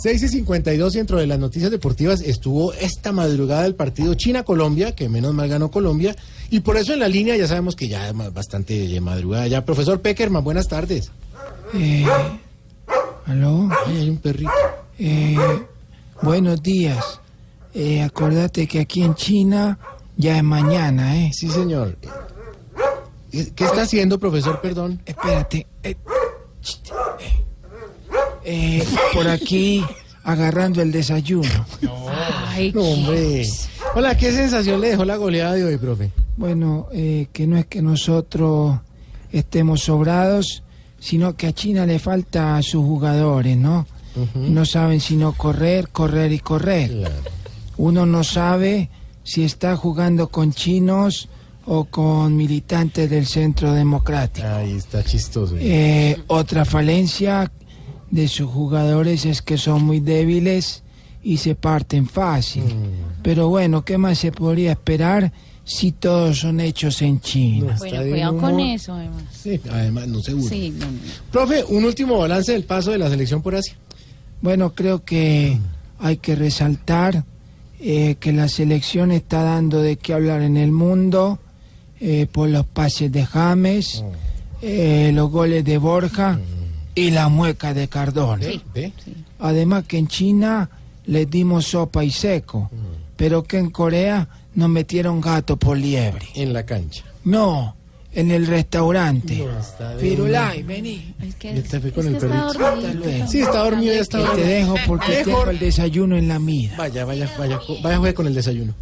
6 y 52 dentro de las noticias deportivas estuvo esta madrugada el partido China-Colombia, que menos mal ganó Colombia, y por eso en la línea ya sabemos que ya es bastante madrugada ya. Profesor Peckerman, buenas tardes. Eh, ¿Aló? Ay, hay un perrito. Eh, buenos días. Eh, acordate que aquí en China ya es mañana, ¿eh? Sí, señor. ¿Qué está haciendo, profesor? Perdón. Espérate. eh, eh, por aquí agarrando el desayuno. Ay, No, hombre. Hola, ¿qué sensación le dejó la goleada de hoy, profe? Bueno, eh, que no es que nosotros estemos sobrados, sino que a China le falta a sus jugadores, ¿no? No saben sino correr, correr y correr. Claro. Uno no sabe si está jugando con chinos o con militantes del Centro Democrático. Ahí está chistoso. Eh, otra falencia de sus jugadores es que son muy débiles y se parten fácil. Pero bueno, ¿qué más se podría esperar si todos son hechos en China? Bueno, cuidado con eso, además. Sí, además, no seguro. Sí, no, no. Profe, un último balance del paso de la selección por Asia. Bueno, creo que hay que resaltar eh, que la selección está dando de qué hablar en el mundo eh, por los pases de James, eh, los goles de Borja y la mueca de. ¿Ve? ¿Ve? Además que en China les dimos sopa y seco, pero que en Corea nos metieron gato por liebre. En la cancha. No, en el restaurante. Firulay, vení. Es que, te es con que el está perrito. Hasta dormido, luego. Sí, está dormido, ya está Que te dejo porque Mejor. tengo el desayuno en la mida. Vaya, vaya, vaya, vaya, juegue con el desayuno.